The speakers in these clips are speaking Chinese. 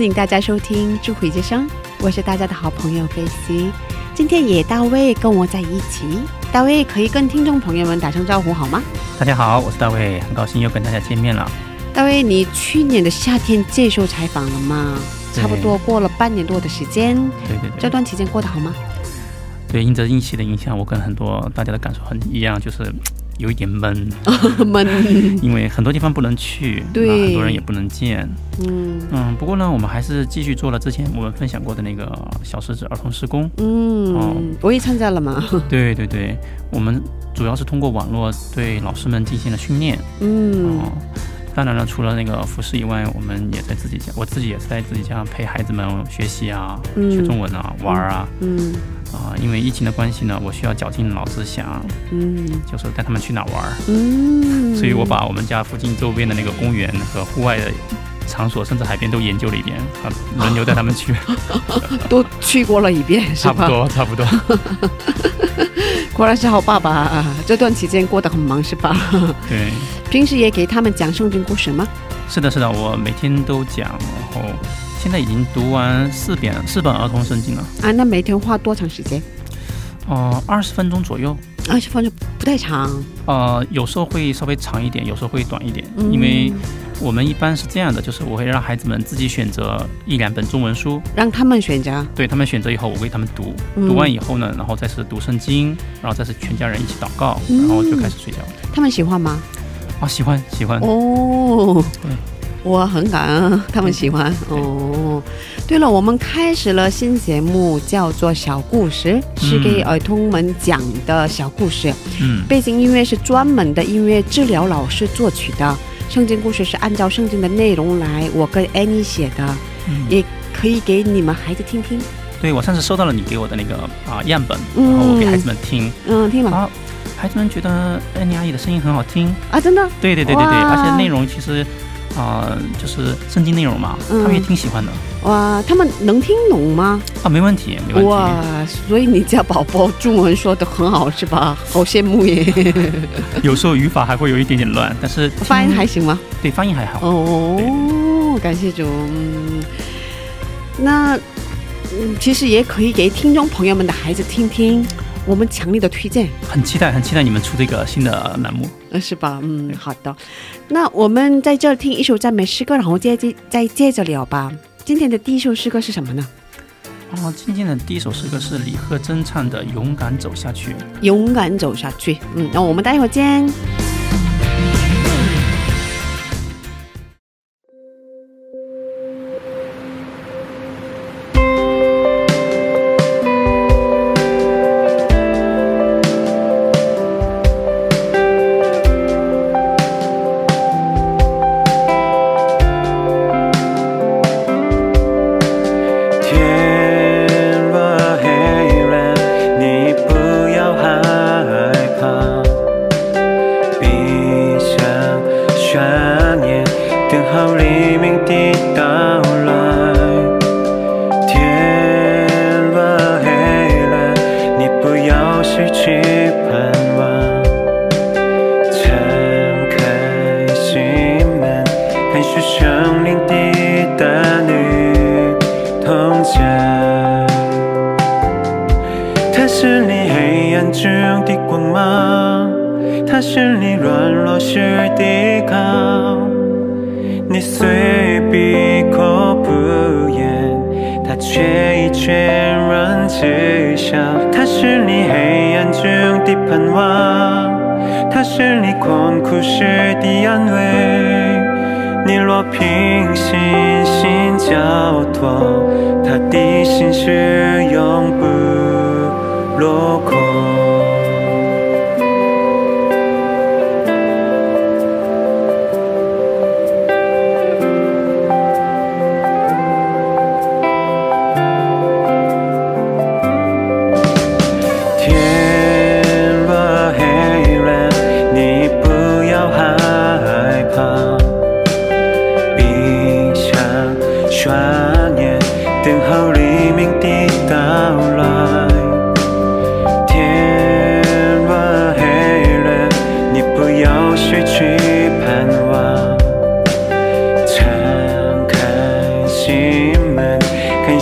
欢迎大家收听《智慧之声》，我是大家的好朋友菲西。今天也大卫跟我在一起，大卫可以跟听众朋友们打声招呼好吗？大家好，我是大卫，很高兴又跟大家见面了。大卫，你去年的夏天接受采访了吗？差不多过了半年多的时间，对对对，这段期间过得好吗？对，因着疫情的影响，我跟很多大家的感受很一样，就是嘖有一点闷，闷，因为很多地方不能去，对。很多人也不能见。嗯。嗯，不过呢，我们还是继续做了之前我们分享过的那个小狮子儿童施工。嗯，哦。我也参加了嘛，对对对，我们主要是通过网络对老师们进行了训练。嗯。哦，当然了，除了那个服饰以外，我们也在自己家，我自己也是在自己家陪孩子们学习啊，嗯学中文啊，玩儿啊。嗯啊，因为疫情的关系呢，我需要绞尽脑汁想，嗯就是带他们去哪玩儿，嗯，所以我把我们家附近周边的那个公园和户外的场所，甚至海边都研究了一遍，啊，轮流带他们去，都去过了一遍？差不多，差不多。果然是好爸爸啊！这段期间过得很忙，是吧？对，平时也给他们讲圣经故事吗？是的，是的，我每天都讲，然后现在已经读完四遍四本儿童圣经了，啊，那每天花多长时间？哦、二十分钟左右。二十分钟不太长。呃，有时候会稍微长一点，有时候会短一点，嗯因为我们一般是这样的，就是我会让孩子们自己选择一两本中文书，让他们选择。对他们选择以后，我为他们读，嗯。读完以后呢，然后再是读圣经，然后再是全家人一起祷告，嗯。然后就开始睡觉。他们喜欢吗？啊，喜欢喜欢，哦。对，我很感恩他们喜欢。哦，对了，我们开始了新节目，叫做《小故事》，是给儿童们讲的小故事。嗯，背景音乐是专门的音乐治疗老师作曲的，圣经故事是按照圣经的内容来，我跟 Annie 写的，嗯。也可以给你们孩子听听。对我上次收到了你给我的那个啊样本，嗯。然后我给孩子们听，嗯，听了啊，孩子们觉得安妮阿姨的声音很好听，啊，真的，对对对对对，而且内容其实啊、就是圣经内容嘛，嗯他们也挺喜欢的哇，他们能听懂吗？啊，没问题没问题。哇，所以你家宝宝中文说的很好是吧？好羡慕耶，有时候语法还会有一点点乱，但是 发音还行吗？对发音还好。哦，感谢主。嗯，那嗯，其实也可以给听众朋友们的孩子听听，我们强烈的推荐。很期待，很期待你们出这个新的栏目。呃，是吧？嗯，好的。那我们在这儿听一首赞美诗歌，然后接接再接着聊吧。今天的第一首诗歌是什么呢？哦，今天的第一首诗歌是李贺珍唱的《勇敢走下去》。勇敢走下去。嗯，那我们待会儿见。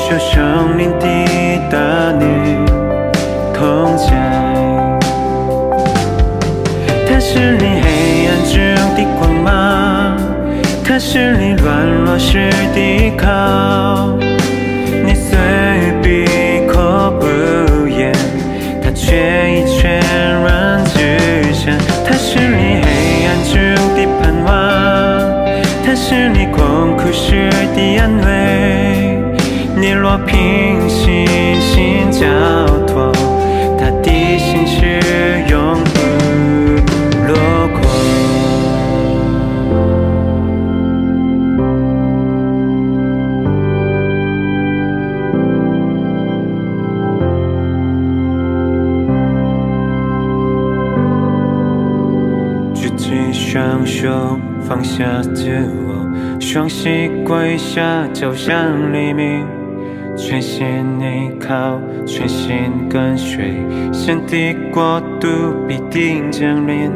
感受生命的大能同在。它是你黑暗中的光芒，它是你软弱时的靠。你虽闭口不言，它却已全然指向。它是你黑暗中的盼望，它是你困苦时的安慰。你若凭信心交托，他的心是永不落空。举起双手，放下自我，双膝跪下，走向黎明。全心依靠，全心跟随，身体国度必定降临。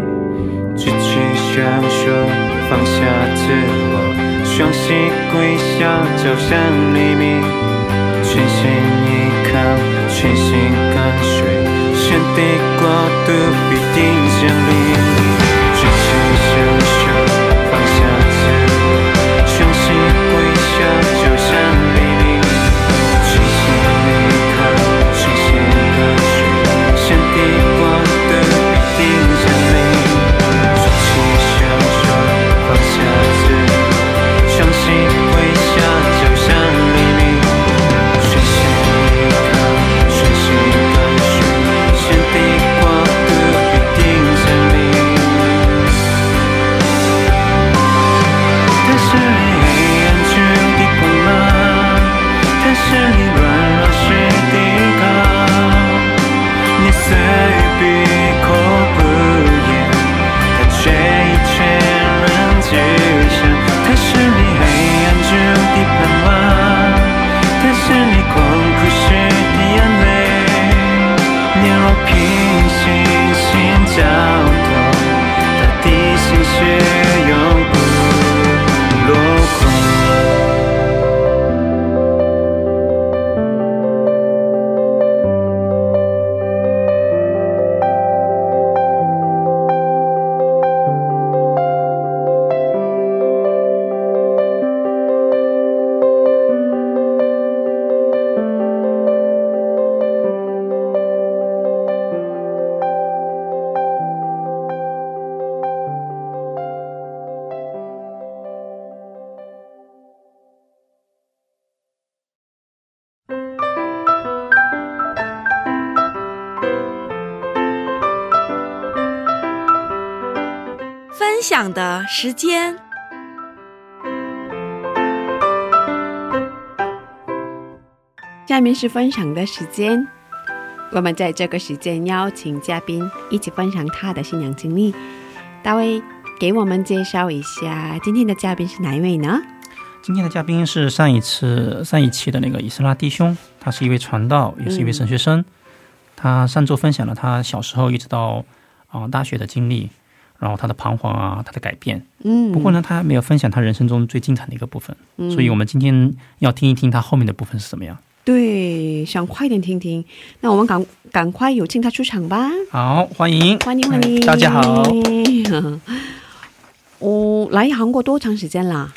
举起双手，放下自我，双膝跪下，走向黎明。全心依靠，全心跟随，身体国度必定降临。分享的时间。下面是分享的时间，我们在这个时间邀请嘉宾一起分享他的信仰经历。大卫给我们介绍一下今天的嘉宾是哪一位呢？今天的嘉宾是上一次上一期的那个以斯拉弟兄，他是一位传道，也是一位神学生。他上周分享了他小时候一直到啊、大学的经历，然后他的彷徨啊，他的改变。嗯，不过呢，他还没有分享他人生中最精彩的一个部分，嗯所以我们今天要听一听他后面的部分是怎么样。对，想快点听听，那我们赶赶快有请他出场吧。好，欢迎，欢迎欢迎，大家好。我、来韩国多长时间啦？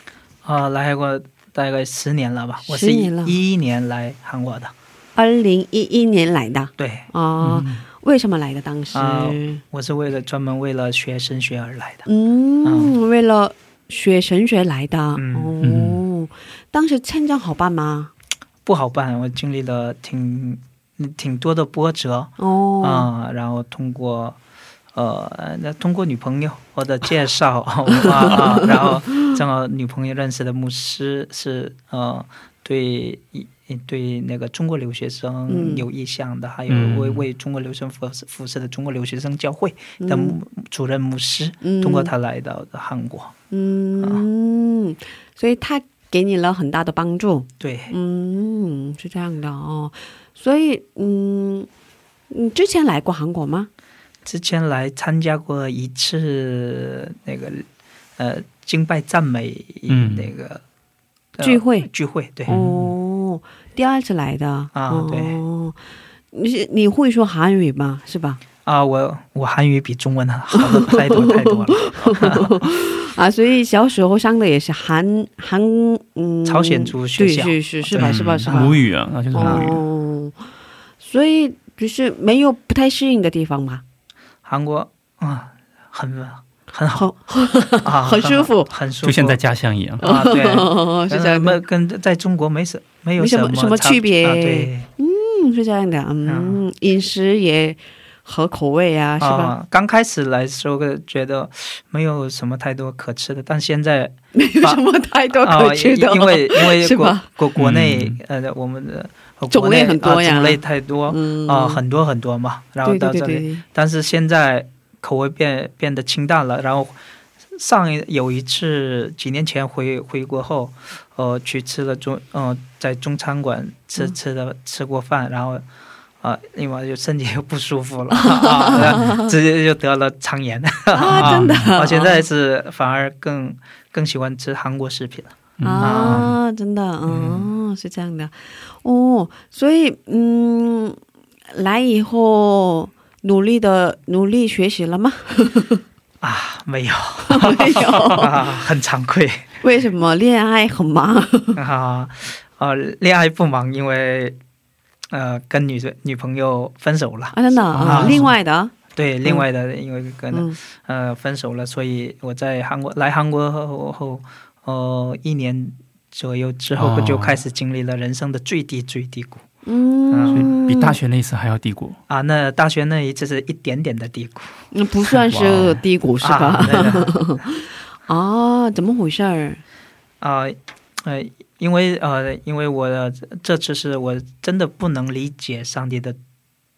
呃，来韩国大概十年了吧，我是十年了一一年来韩国的。二零一一年来的对，哦、为什么来的？当时，啊我是为了专门为了学神学而来的。嗯，为了学神学来的、嗯哦。当时签证好办吗？不好办，我经历了挺挺多的波折哦，啊、然后通过呃，那通过女朋友或者介绍 然后正好女朋友认识的牧师是呃对对那个中国留学生嗯。有意向的，还有嗯。为为中国留学生服侍服侍的中国留学生教会的主任牧师，嗯。通过他来到的韩国，嗯，所以他给你了很大的帮助。对，嗯，是这样的哦。所以，嗯，你之前来过韩国吗？之前来参加过一次那个呃敬拜赞美嗯。那个、呃聚会。聚会，对，哦，第二次来的啊对哦，你是你会说韩语吗？是吧？啊，我我韩语比中文好的太多太多了，啊，所以小时候上的也是韩韩嗯朝鲜族学校对是是是吧是吧是吧？母语啊，那就是母语。哦，所以就是没有不太适应的地方嘛，韩国啊很很好啊，很舒服很舒服，就像在家乡一样。啊，对，哦，是这样的，跟跟在中国没什没有什么么什么区别。啊，对，嗯，是这样的，嗯，饮食也合口味啊，是吧？啊，刚开始来的时候觉得没有什么太多可吃的，但现在 没有什么太多啊，可吃的，因为 因为国国国内呃我们的呃种类很多呀。啊种类太多嗯。啊，很多很多嘛，然后到这里，对对对，但是现在口味变变得清淡了，然后上一有一次几年前回回国后，呃，去吃了中呃在中餐馆吃吃的吃过饭，然后。啊，另外就身体又不舒服了，啊、直接就得了肠炎。啊，真的，我现在是反而更更喜欢吃韩国食品了。啊，真的，嗯，是这样的，哦，所以，嗯，来以后努力的努力学习了吗？啊，没有，没有，啊，很惭愧。为什么恋爱很忙？啊，呃，恋爱不忙，因为呃跟女女朋友分手了。啊，真的？啊，啊另外的，对，另外的因为跟、嗯，呃分手了，所以我在韩国来韩国后后呃一年左右之后，哦。就开始经历了人生的最低最低谷嗯，比大学那一次还要低谷。啊。那大学那一次是一点点的低谷，那不算是低谷是吧啊？啊，怎么回事儿？啊，呃，因为呃，因为我的这次是我真的不能理解上帝的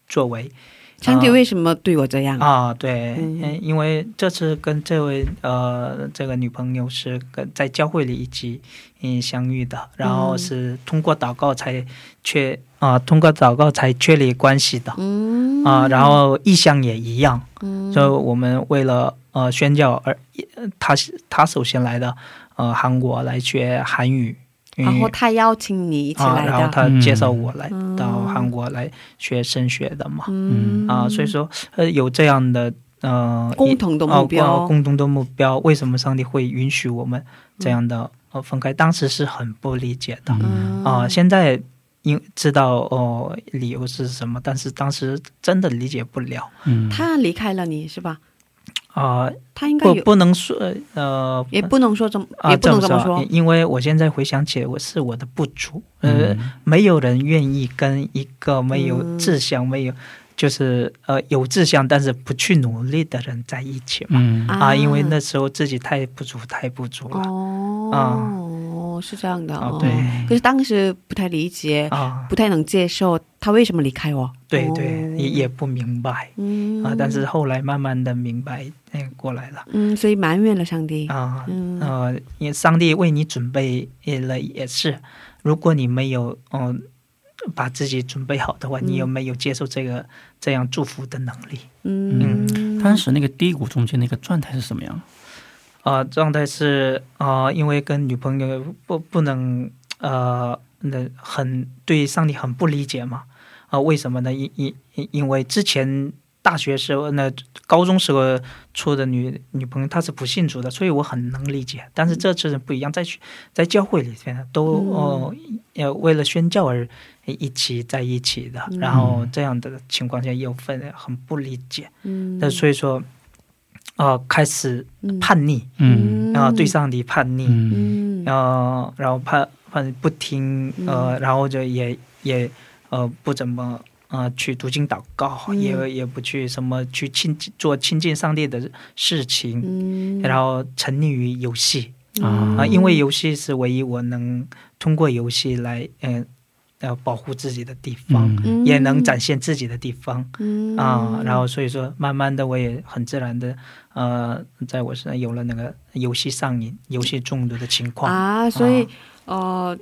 作为上帝为什么对我这样？啊，对，因为这次跟这位呃这个女朋友是跟在教会里一起嗯相遇的，然后是通过祷告才确啊、通过祷告才确立关系的。嗯。啊、然后意向也一样，嗯。所以我们为了呃宣教而呃他他首先来的呃韩国来学韩语，嗯然后他邀请你一起啊，来然后，他介绍我来嗯到韩国来学升学的嘛，嗯。啊，所以说呃有这样的呃共同的目标。呃共同的目标，为什么上帝会允许我们这样的呃分开？当时是很不理解的。嗯。啊、现在因知道哦、理由是什么，但是当时真的理解不了。嗯，他离开了你是吧？啊、他应该有，不不能说呃也不能说这么，啊，也不能这么么说。因为我现在回想起来，我是我的不足，呃，嗯。没有人愿意跟一个没有志向、没有就是呃有志向但是不去努力的人在一起嘛。嗯。啊，因为那时候自己太不足，太不足了。哦，是这样的哦。啊对可是当时不太理解，啊，不太能接受他为什么离开我。对对，哦也也不明白嗯啊，但是后来慢慢的明白，哎，过来了嗯，所以埋怨了上帝。啊，嗯呃，因为上帝为你准备了也是，如果你没有嗯、把自己准备好的话，你有没有接受这个这样祝福的能力？嗯，当时那个低谷中间那个状态是什么样？呃，状态是呃，因为跟女朋友不不能呃，那很对上帝很不理解嘛。啊、为什么呢？因因因因为之前大学时候那高中时候处的女女朋友，她是不信主的，所以我很能理解。但是这次不一样，在学在教会里边都要为了宣教而一起在一起的，嗯然后这样的情况下又分很不理解，嗯那所以说，呃，开始嗯叛逆，嗯。然后对上帝叛逆，嗯。嗯呃，然后叛叛不听，呃，然后就也也呃不怎么呃去读经祷告，嗯。也也不去什么去亲近做亲近上帝的事情，嗯。然后沉溺于游戏。啊啊、因为游戏是唯一我能通过游戏来嗯呃保护自己的地方。嗯。也能展现自己的地方。嗯。啊、然后所以说，慢慢的我也很自然的，呃，在我身上有了那个游戏上瘾、游戏中毒的情况。啊，所以、呃，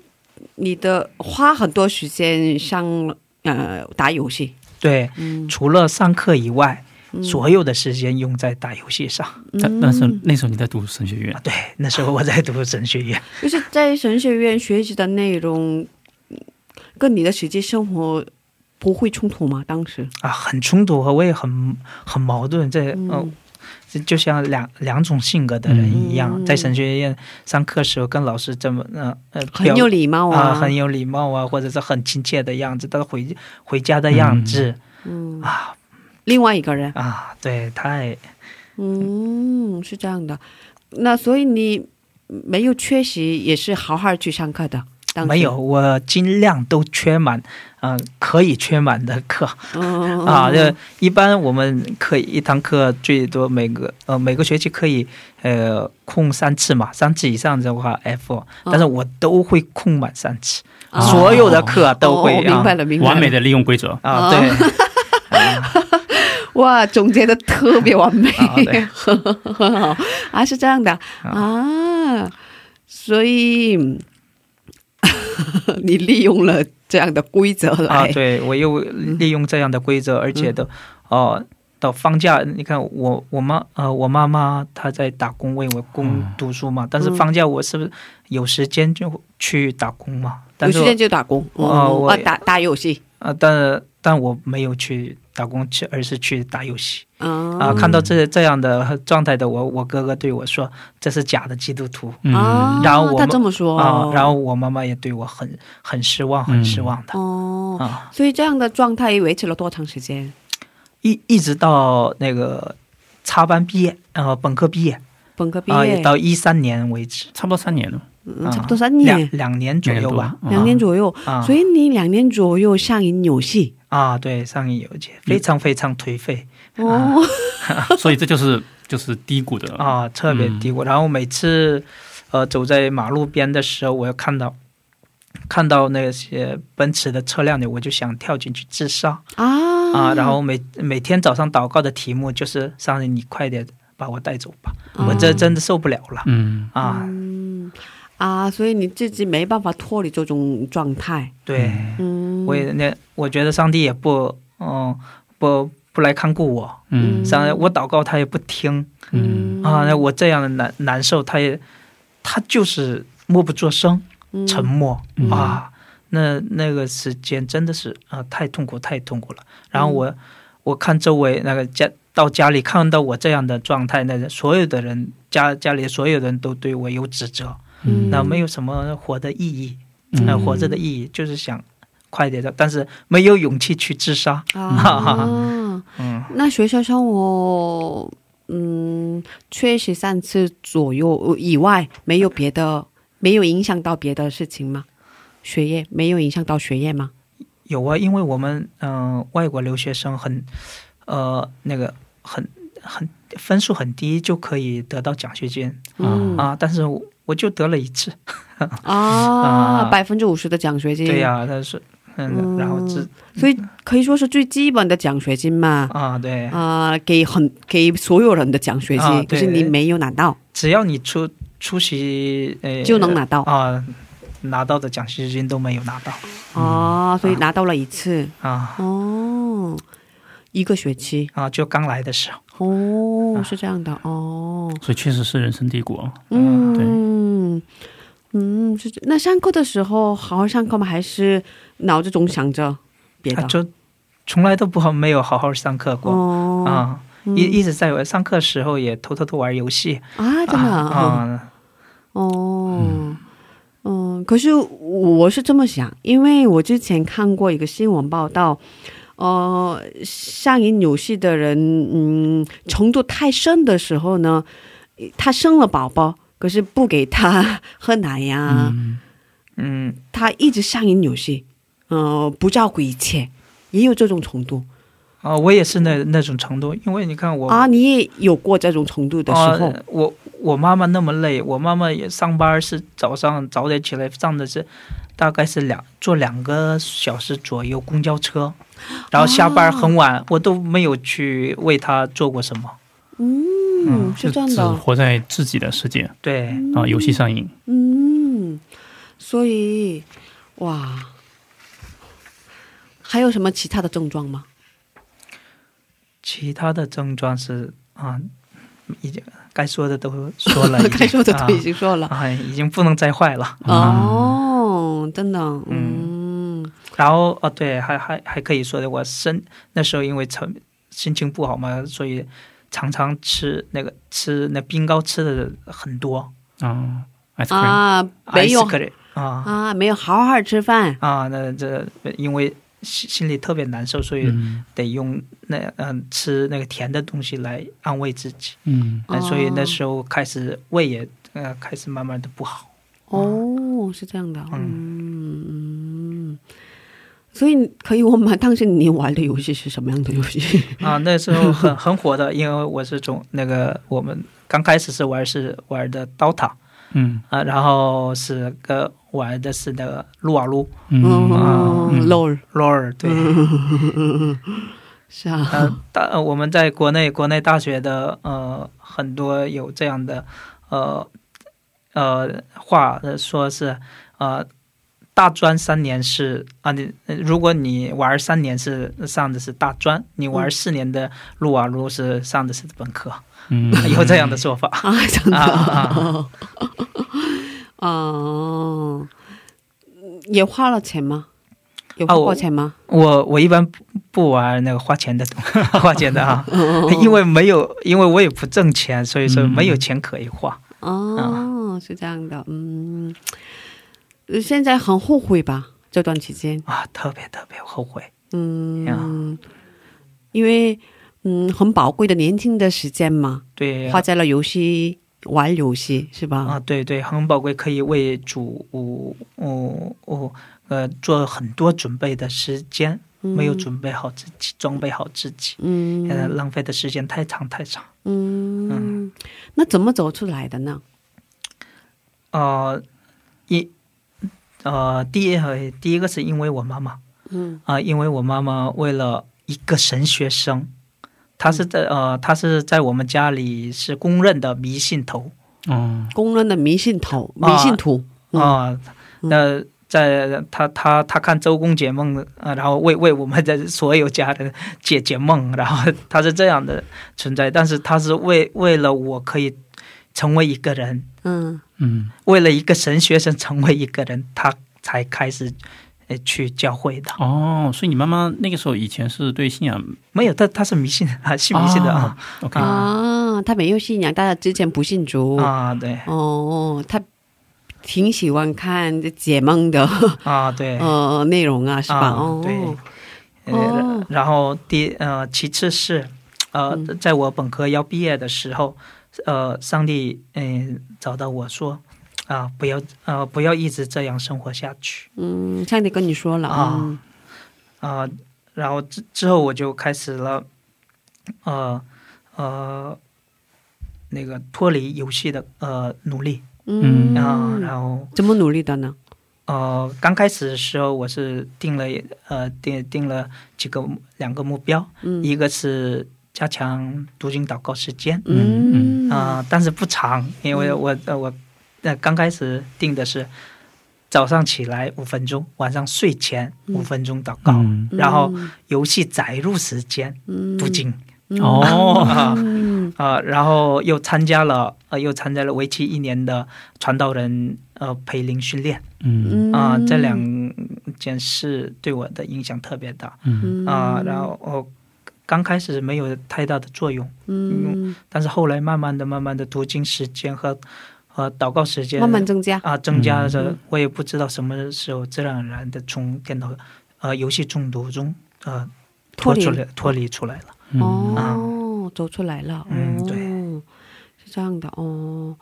你的花很多时间上呃打游戏，对，嗯，除了上课以外，嗯所有的时间用在打游戏上。但但是那时候你在读神学院啊，，对，那时候我在读神学院，就是在神学院学习的内容，嗯跟你的实际生活不会冲突吗？当时，啊，很冲突和我也很很矛盾。这嗯就像两两种性格的人一样，嗯在神学院上课时候跟老师这么呃呃很有礼貌啊、啊，很有礼貌啊，或者是很亲切的样子，但是回回家的样子、嗯，啊。另外一个人，啊，对，太嗯，是这样的。那所以你没有缺席，也是好好去上课的。当没有，我尽量都缺满，嗯、可以缺满的课。嗯 啊，这一般我们可以一堂课最多每个呃每个学期可以呃空三次嘛，三次以上的话 F，但是我都会空满三次，哦。所有的课都会、哦明白了，明白了，完美的利用规则。啊，对，哇，总结的特别完美，很好啊，是这样的。啊，所以 你利用了这样的规则来，啊，对我又利用这样的规则，而且的哦。到放假，你看我我妈呃我妈妈她在打工为我供嗯。读书嘛，但是放假我是不是有时间就去打工嘛？但是有时间就打工，哦我打打游戏，啊，但但我没有去打工去，而是去打游戏啊啊。看到这这样的状态的我，我哥哥对我说这是假的基督徒。嗯。啊，然后我们他这么说。啊，然后我妈妈也对我很很失望，很失望的。哦，啊。所以这样的状态维持了多长时间？一一直到那个插班毕业，呃，本科毕业。本科毕啊，业，到一三年为止，差不多三年了，差不多三年，两年左右吧，两两年左右，啊，所以你两年左右上瘾游戏？啊，对，上瘾游戏。非常非常颓废哦，所以这就是就是低谷的啊，特别低谷。然后每次呃走在马路边的时候，我要看到看到那些奔驰的车辆里，我就想跳进去自杀。啊。啊。然后每每天早上祷告的题目就是：上帝，你快点把我带走吧，我这真的受不了了。嗯。啊。嗯。啊，所以你自己没办法脱离这种状态，对，嗯，我也那我觉得上帝也不嗯不不来看顾我，嗯。我祷告他也不听。嗯。啊。那我这样的难难受，他也他就是默不作声。嗯。沉默、嗯。啊，那那个时间真的是啊、太痛苦太痛苦了。然后我、我看周围那个家到家里看到我这样的状态，那所有的人家家里所有人都对我有指责，嗯。那没有什么活的意义，嗯。那、活着的意义就是想快点的，但是没有勇气去自杀。啊，嗯那学校生活，嗯，缺席三次左右以外，没有别的，没有影响到别的事情吗？学业没有影响到学业吗？有啊，因为我们嗯、呃外国留学生很呃那个很很分数很低就可以得到奖学金。嗯啊，但是我我就得了一次，啊，啊百分之五十的奖学金，对呀、但是嗯，嗯然后这所以可以说是最基本的奖学金嘛。啊，对，啊、给很给所有人的奖学金，啊可是你没有拿到，只要你出出席呃就能拿到。啊，拿到的奖学金都没有拿到。哦，所以拿到了一次，啊。哦，一个学期，啊，就刚来的时候。哦，是这样的，哦，所以确实是人生低谷啊。嗯，嗯，是那上课的时候好好上课吗？还是脑子总想着别的？啊，就从来都不好没有好好上课过、哦。啊，嗯一一直在我上课时候也偷偷的玩游戏。啊，真的啊，啊，哦，嗯，可是我是这么想，因为我之前看过一个新闻报道，呃，上瘾游戏的人，嗯，程度太深的时候呢，他生了宝宝，可是不给他 喝奶呀，嗯嗯，他一直上瘾游戏，呃，不照顾一切，也有这种程度啊，我也是那那种程度，因为你看我啊，你也有过这种程度的时候，啊我我妈妈那么累，我妈妈也上班是早上早点起来上的是，大概是两坐两个小时左右公交车，然后下班很晚，我都没有去为她做过什么。嗯，是这样只的，活在自己的世界对，啊，游戏上瘾。嗯，所以哇，还有什么其他的症状吗？其他的症状是啊，已经该说的都说了，该说的都已经说了。啊，啊已经不能再坏了。哦，真的，嗯然后哦，对，还还还可以说的，我身那时候因为成心情不好嘛，所以常常吃那个吃那冰糕吃的很多，啊，ice cream，啊，没有啊啊，没有好好吃饭。啊，那这因为心心里特别难受，所以嗯得用那嗯、吃那个甜的东西来安慰自己，嗯呃所以那哦时候开始胃也呃开始慢慢的不好。哦，是这样的，嗯嗯。所以可以问吗？当时你玩的游戏是什么样的游戏？啊，那时候很很火的，因为我是从那个我们刚开始是玩是玩的 DOTA 嗯啊，然后是个玩的是那个撸啊撸。嗯，LOL。LOL 对，是啊，呃大呃我们在国内国内大学的呃很多有这样的呃呃话呃说是呃大专三年是啊你如果你玩三年是上的是大专，你玩四年的撸啊撸是上的是本科，嗯，有这样的说法。啊，真的，啊哦，也花了钱吗？有花钱吗？我我一般不不玩那个花钱的东 花钱的啊，因为没有，因为我也不挣钱，所以说没有钱可以花。哦，是这样的，嗯，呃现在很后悔吧？这段期间，啊，特别特别后悔。嗯，因为嗯很宝贵的年轻的时间嘛，对花在了游戏玩游戏是吧？啊，对对，很宝贵，可以为主哦哦哦呃做很多准备的时间，没有准备好自己，装备好自己，嗯浪费的时间太长太长。嗯，那怎么走出来的呢？呃，一呃，第一呃第一个是因为我妈妈，嗯啊、因为我妈妈为了一个神学生，她是在呃，他是在我们家里是公认的迷信头。嗯，公认的迷信头、啊迷信徒，嗯。啊、那在他他他看周公解梦啊、然后为为我们的所有家人解解梦，然后他是这样的存在，但是他是为为了我可以成为一个人，嗯。嗯。为了一个神学生成为一个人，他才开始呃去教会的。哦，所以你妈妈那个时候以前是对信仰没有，她她是迷信啊，信迷信的啊。，OK，啊，她没有信仰，但他之前不信主。啊，对哦，她挺喜欢看解梦的啊，对，呃内容啊，是吧？对，哦呃，然后第呃，其次是呃，嗯在我本科要毕业的时候，呃，上帝嗯、找到我说啊，不要呃不要一直这样生活下去嗯，上帝跟你说了啊嗯啊，然后之之后我就开始了，呃呃，那个脱离游戏的呃努力嗯啊，然后。怎么努力的呢？呃，刚开始的时候我是定了呃定定了几个两个目标，嗯一个是加强读经祷告时间嗯啊、但是不长，因为我呃我呃刚开始定的是早上起来五分钟，晚上睡前五分钟祷告，嗯。然后游戏载入时间读经哦，啊然后又参加了呃又参加了为期一年的传道人呃培灵训练。嗯。啊、这两件事对我的影响特别大。嗯。啊、然后我刚开始没有太大的作用，嗯，但是后来慢慢的、慢慢的读经时间和和祷告时间慢慢增加。啊增加着，嗯我也不知道什么时候自然而然的从电脑呃游戏中毒中呃脱离脱出来脱离出来了。嗯哦，走出来了。嗯哦对是这样的哦。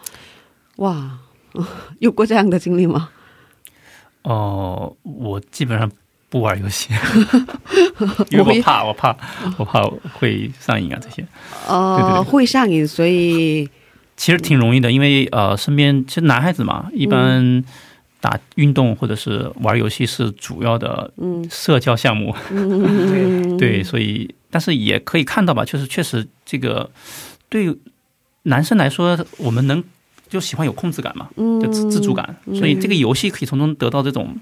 哇，有过这样的经历吗？哦、我基本上不玩游戏，因为我怕，我怕，我怕会上瘾啊这些。呃，对对对会上瘾，所以其实挺容易的，因为呃，身边其实男孩子嘛，一般打运动或者是玩游戏是主要的嗯。社交项目，嗯，对，所以但是也可以看到吧，就是确实这个对男生来说，我们能就喜欢有控制感嘛，嗯。就自自主感，所以这个游戏可以从中得到这种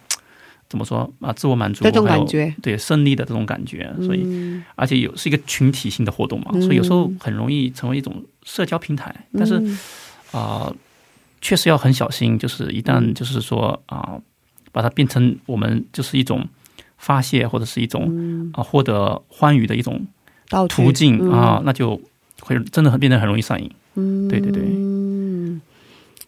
怎么说啊，自我满足，感觉，对胜利的这种感觉，所以嗯而且有是一个群体性的活动嘛，嗯。所以有时候很容易成为一种社交平台，但是。嗯啊、确实要很小心，就是一旦就是说啊、把它变成我们就是一种发泄或者是一种嗯。啊、获得欢愉的一种途径嗯。啊、那就会真的很变得很容易上瘾。嗯，对对对。嗯，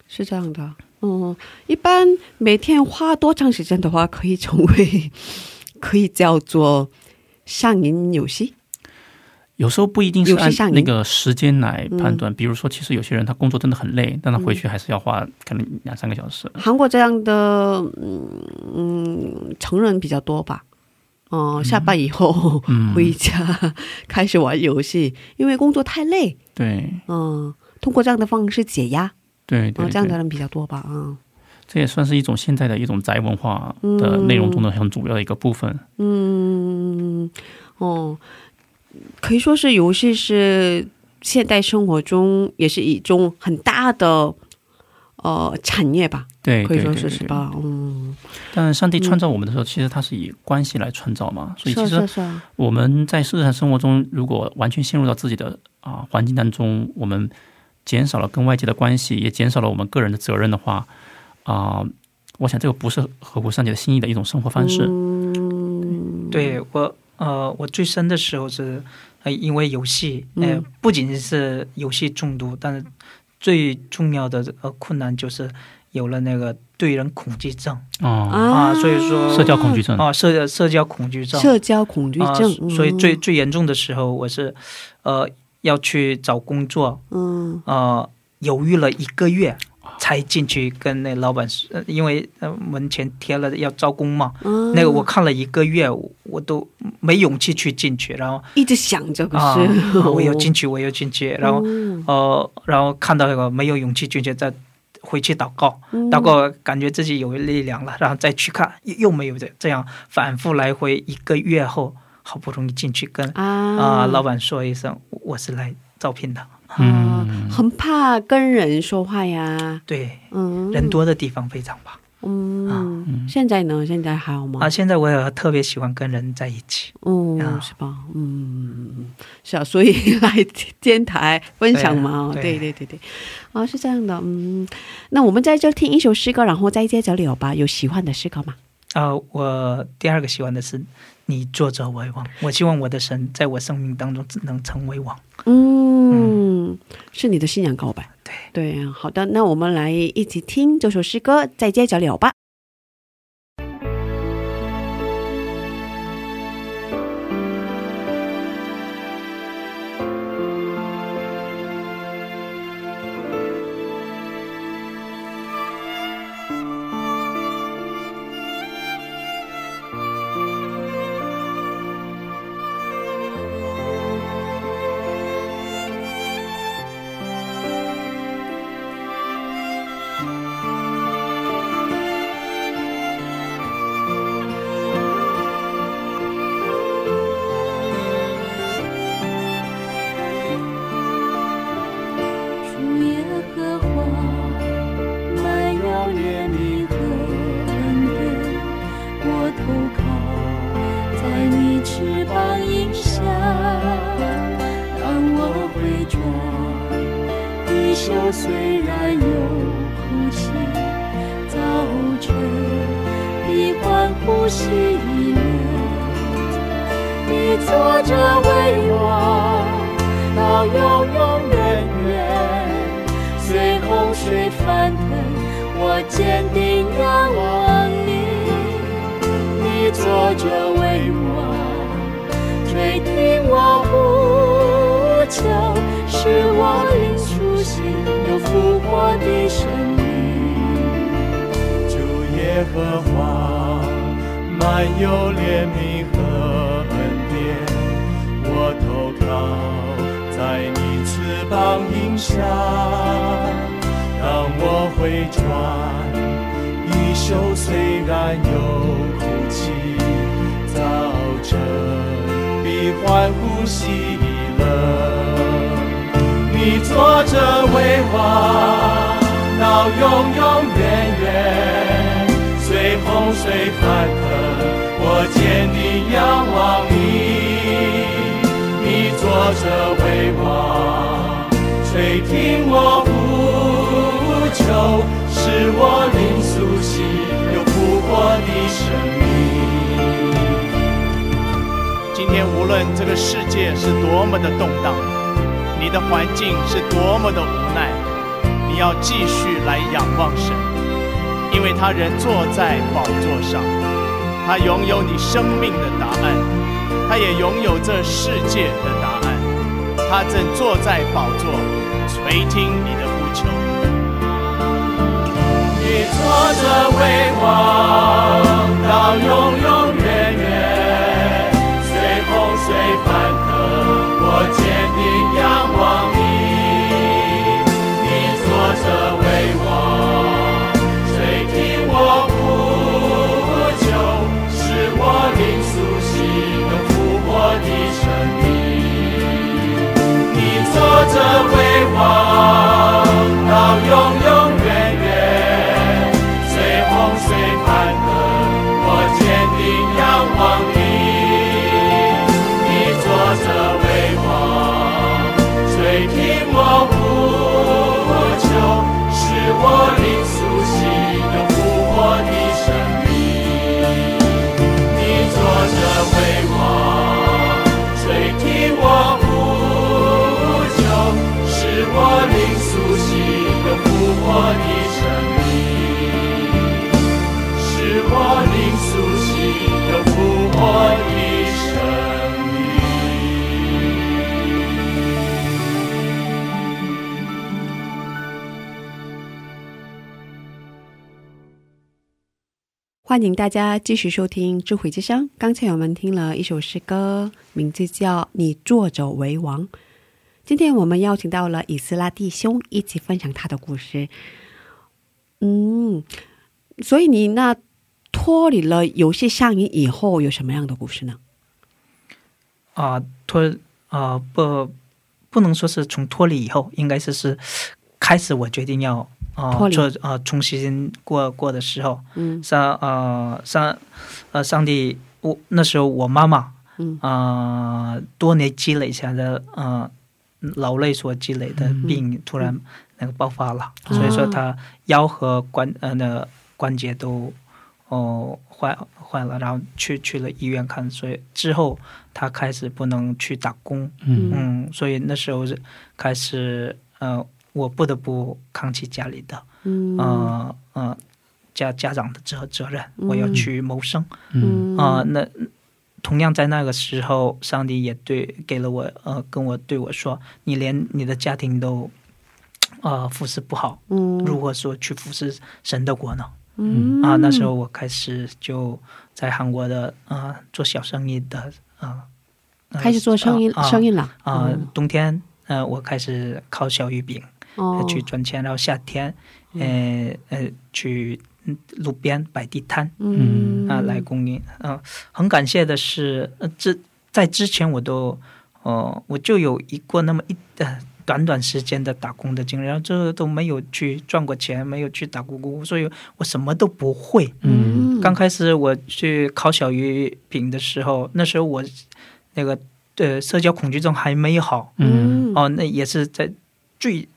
是这样的。嗯，一般每天花多长时间的话，可以成为 可以叫做上瘾游戏？有时候不一定是按那个时间来判断，比如说，其实有些人他工作真的很累，但他回去还是要花可能两三个小时。韩国这样的嗯嗯成人比较多吧。哦、下班以后、嗯回家开始玩游戏，因为工作太累。对嗯，通过这样的方式解压，对这样的，人比较多吧。嗯这也算是一种现在的一种宅文化的内容中的很主要的一个部分。嗯哦，可以说是游戏是现代生活中也是一种很大的呃产业吧，对，可以说是是吧？嗯，但上帝创造我们的时候，其实他是以关系来创造嘛，所以其实我们在日常生活中，如果完全陷入到自己的啊、环境当中，我们减少了跟外界的关系，也减少了我们个人的责任的话，啊、我想这个不是合乎上帝的心意的一种生活方式。嗯，对我呃，我最深的时候是呃，因为游戏，呃嗯，不仅是游戏中毒，但是最重要的呃困难就是有了那个对人恐惧症。哦，啊，所以说社交恐惧症。啊，社社交恐惧症，社交恐惧啊症，，所以最嗯。最严重的时候，我是呃要去找工作，嗯。呃，犹豫了一个月才进去跟那老板说，呃因为呃门前贴了要招工嘛，嗯，那个我看了一个月，我我都没勇气去进去，然后一直想着，是、，我要进去，我要进去，然后嗯。呃，然后看到那个没有勇气进去，再回去祷告，嗯。祷告感觉自己有力量了，然后再去看又又没有这这样反复来回一个月后，好不容易进去跟啊啊、老板说一声，我是来招聘的，啊嗯，很怕跟人说话呀，对，嗯，人多的地方非常怕嗯，现在呢？现在还好吗？啊。现在我也特别喜欢跟人在一起，哦，啊是吧？嗯，是啊，所以来电台分享嘛，对啊对对对对，啊，是这样的，嗯，那我们在这听一首诗歌，然后再接着聊吧。有喜欢的诗歌吗？啊、我第二个喜欢的是你作者为王，我希望我的神在我生命当中能成为王。嗯，是你的信仰告白，对对，好的，那我们来一起听这首诗歌，再接着聊吧。和华，满有怜悯和恩典，我投靠在你翅膀荫下。当我回转，衣袖虽然有哭泣，早晨必欢呼喜乐。你坐着为王，到永永远远，洪水翻腾，我坚定仰望你。你坐着为王，垂听我呼求，使我灵苏醒，有复活的生命。今天无论这个世界是多么的动荡，你的环境是多么的无奈，你要继续来仰望神，为他人坐在宝座上，他拥有你生命的答案，他也拥有这世界的答案，他正坐在宝座，垂听你的呼求。你坐着为王，到永永远远，随洪水翻腾，我坚定仰望说着辉煌，到永远我的生命是我的宿命有我的生命欢迎大家继续收听智慧之声。刚才我们听了一首诗歌，名字叫《你坐着为王》。今天我们邀请到了以斯拉弟兄一起分享他的故事。嗯，所以你那脱离了游戏上瘾以后，有什么样的故事呢？啊、脱啊、不不能说是从脱离以后，应该是是开始我决定要啊、做啊、重新过过的时候，嗯上啊上呃上帝，我那时候我妈妈嗯啊、多年积累下的呃劳累所积累的病突然那个爆发了，嗯。所以说他腰和关呃那关节都哦坏坏了，然后去去了医院看，所以之后他开始不能去打工，嗯。嗯，所以那时候是开始呃我不得不扛起家里的嗯。呃呃家家长的责责任，我要去谋生。嗯。啊、那同样在那个时候，上帝也对给了我呃，跟我对我说，你连你的家庭都呃服侍不好，嗯。如何说去服侍神的国呢？嗯。啊、那时候我开始就在韩国的呃做小生意的啊，呃开始做生意、啊生意了啊、嗯。冬天呃我开始烤小鱼饼、去赚钱，然后夏天呃呃去嗯路边摆地摊，嗯。啊、来供应。嗯、很感谢的是，呃，之在之前我都，呃，我就有一过那么一呃短短时间的打工的经历，然后这都没有去赚过钱，没有去打过工，所以我什么都不会。嗯。刚开始我去烤小鱼饼的时候，那时候我那个呃社交恐惧症还没有好，嗯。哦，那也是在最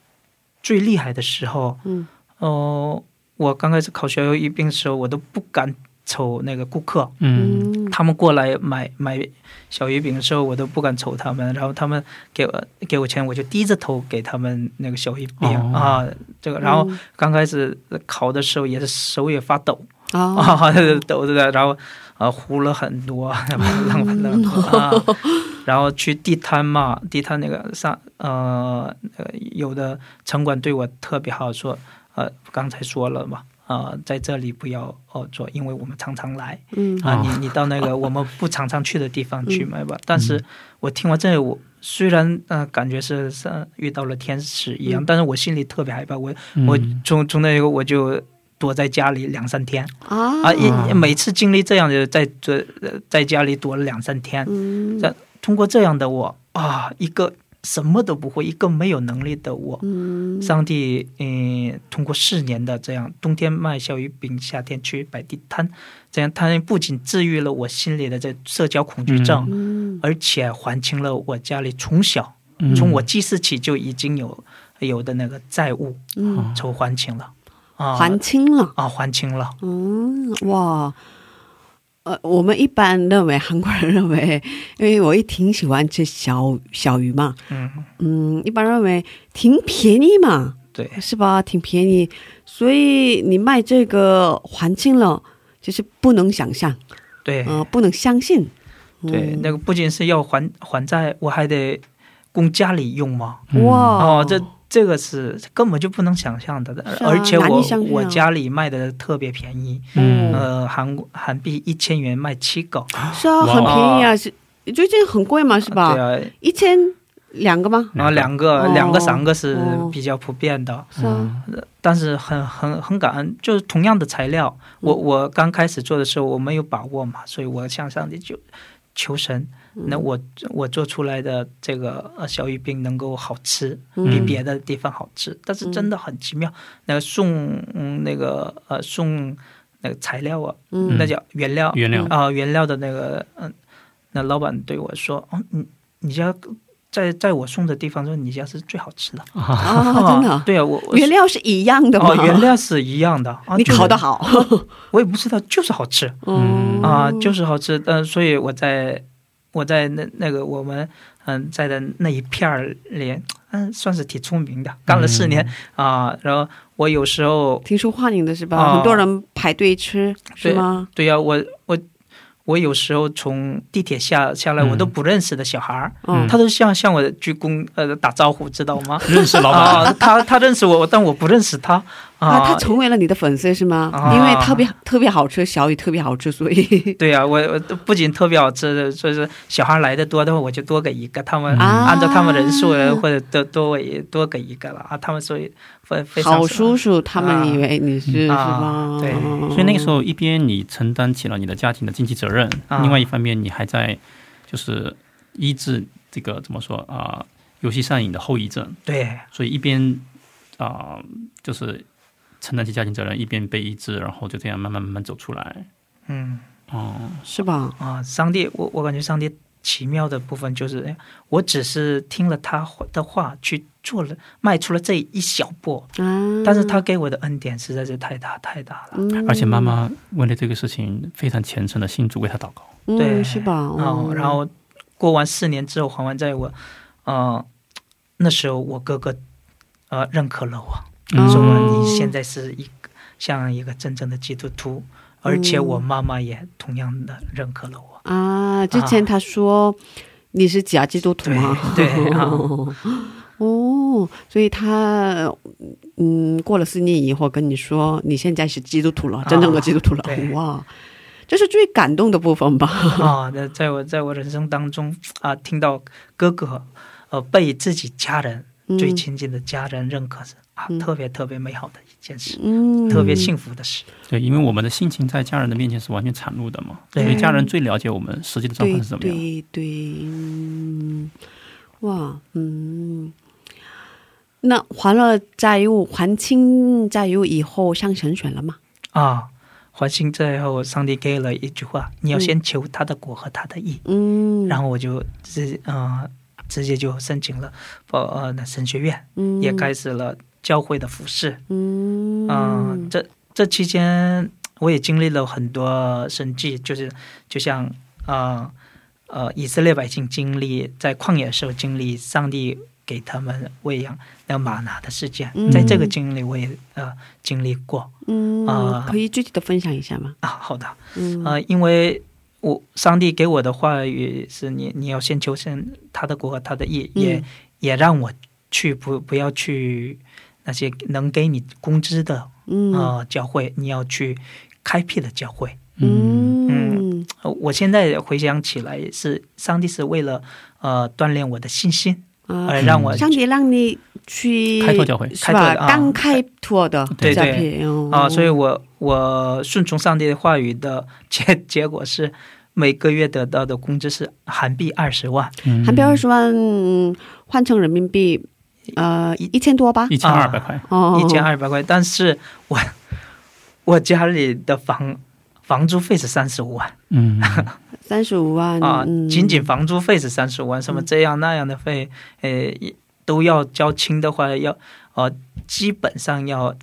最厉害的时候，嗯。哦、我刚开始烤小鱼饼的时候，我都不敢瞅那个顾客，嗯。嗯他们过来买买小鱼饼的时候，我都不敢瞅他们，然后他们给我给我钱，我就低着头给他们那个小鱼饼、哦。啊，这个，然后嗯刚开始烤的时候也是手也发抖。啊，啊，抖着的，然后啊糊了很多，浪费了很多啊。然后去地摊嘛，地摊那个上呃呃有的城管对我特别好，说呃刚才说了嘛。啊、在这里不要哦做，因为我们常常来嗯啊。哦你你到那个 我们不常常去的地方去买吧。但是我听完这个，我虽然呃感觉是像遇到了天使一样，嗯但是我心里特别害怕。我我嗯从从那个我就躲在家里两三天。啊啊，一每次经历这样的，在这呃在家里躲了两三天，嗯这通过这样的我啊，一个什么都不会，一个没有能力的我，嗯。上帝嗯，通过四年的这样，冬天卖小鱼饼，夏天去摆地摊，这样他不仅治愈了我心里的这社交恐惧症，嗯。而且还清了我家里从小嗯。从我记事起就已经有有的那个债务，嗯，筹还清了。啊，还清了，啊还清了，嗯，哇。呃，我们一般认为韩国人认为，因为我也挺喜欢吃小小鱼嘛，嗯，嗯，一般认为挺便宜嘛，对。是吧？挺便宜，所以你卖这个还清了，就是不能想象，对，呃，不能相信。对，那个不仅是要还还债，我还得供家里用嘛。嗯哇，哦，这这个是根本就不能想象的，啊而且我我家里卖的特别便宜，嗯。呃，韩韩币一千元卖七个，是啊，很便宜啊，是最近很贵嘛，是吧？对啊，一千两个吗？然后两个、哦。两个三个是哦。比较普遍的，是啊，但是很很很感恩，就是同样的材料，我嗯。我刚开始做的时候我没有把握嘛，所以我向上帝就求神，嗯那我我做出来的这个呃小鱼饼能够好吃，嗯比别的地方好吃，但是真的很奇妙。那个送嗯那个呃送那个材料啊，嗯那叫原料原料啊、原料的那个嗯、那老板对我说，哦你你家在在我送的地方说你家是最好吃的，啊，真的啊，对啊，我我原料是一样的吗？哦原料是一样的，啊、你烤的好，我也不知道，就是好吃嗯啊、就是好吃。嗯、所以我在我在那那个我们嗯在的那一片儿里，嗯，算是挺出名的，干了四年啊、然后我有时候挺受欢迎的是吧？哦很多人排队吃是吗？对呀、我我我有时候从地铁下下来，嗯我都不认识的小孩儿，嗯他都向向我鞠躬呃打招呼，知道吗？认识老板，啊，他他认识我，但我不认识他啊，啊。他成为了你的粉丝是吗？啊因为特别特别好吃，小雨特别好吃，所以 对呀、我我不仅特别好吃，所以说小孩来的多的话，我就多给一个。他们啊按照他们人数或者多多给多给一个了啊。他们所以非非常好叔叔他们以为你是是？对。所以那个时候一边你承担起了你的家庭的经济责任，啊。另外一方面你还在就是医治这个怎么说啊、游戏上瘾的后遗症，对。所以一边啊、就是承担起家庭责任，一边被医治，然后就这样慢慢慢慢走出来。嗯。哦，是吧？啊，上帝，我我感觉上帝奇妙的部分就是，哎我只是听了他的话去做了，迈出了这一小步，啊，但是他给我的恩典实在是太大太大了。嗯而且妈妈为了这个事情非常虔诚的信主为他祷告。嗯对是吧？哦，然后过完四年之后还完债，我，呃，那时候我哥哥，呃，认可了我，嗯说哦你现在是一个像一个真正的基督徒，而且我妈妈也同样的认可了我。啊，之前他说你是假基督徒吗？对对啊 哦，所以他嗯，过了四年以后跟你说你现在是基督徒了，真正的基督徒了，哇，这是最感动的部分吧？啊，那在我在我人生当中啊，听到哥哥呃被自己家人、最亲近的家人认可是啊，嗯特别特别美好的一件事，嗯，特别幸福的事。对，因为我们的性情在家人的面前是完全袒露的嘛，对所以家人最了解我们实际的状对况是怎么样。对对，嗯，哇，嗯，那还了债务，还清债务以后上神选了吗？啊，还清之后，上帝给了一句话：你要先求他的果和他的义。嗯，然后我就直呃直接就申请了呃呃那神学院，嗯也开始了教会的服饰。嗯嗯、这这期间我也经历了很多神迹，就是就像呃呃以色列百姓经历在旷野的时候经历上帝给他们喂养那个玛拿的事件，嗯。在这个经历我也呃经历过。嗯，啊。可以具体的分享一下吗？啊。好的，嗯。呃，因为我上帝给我的话语是你你要先求先他的国和他的义，也嗯。也让我去不不要去那些能给你工资的嗯。呃教会，你要去开辟的教会。嗯嗯我现在回想起来，是上帝是为了呃锻炼我的信心，啊，而让我上帝让你去开拓教会是吧？开拓的啊。刚开拓的对对。啊、所以我我顺从上帝的话语的结 结果是，每个月得到的工资是韩币二十万，嗯。韩币二十万嗯换成人民币，呃，一千多吧？一千二百块，哦，一千二百块，但是我我家里的房房租费是三十五万嗯，三十五万啊、嗯。仅仅房租费是三十五万，什么这样那样的费，呃，都要交清的话，要呃，基本上要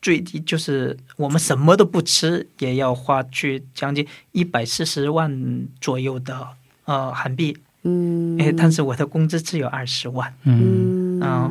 最低就是我们什么都不吃，也要花去将近一百四十万左右的呃韩币，嗯，哎，但是我的工资只有二十万。嗯。嗯。啊。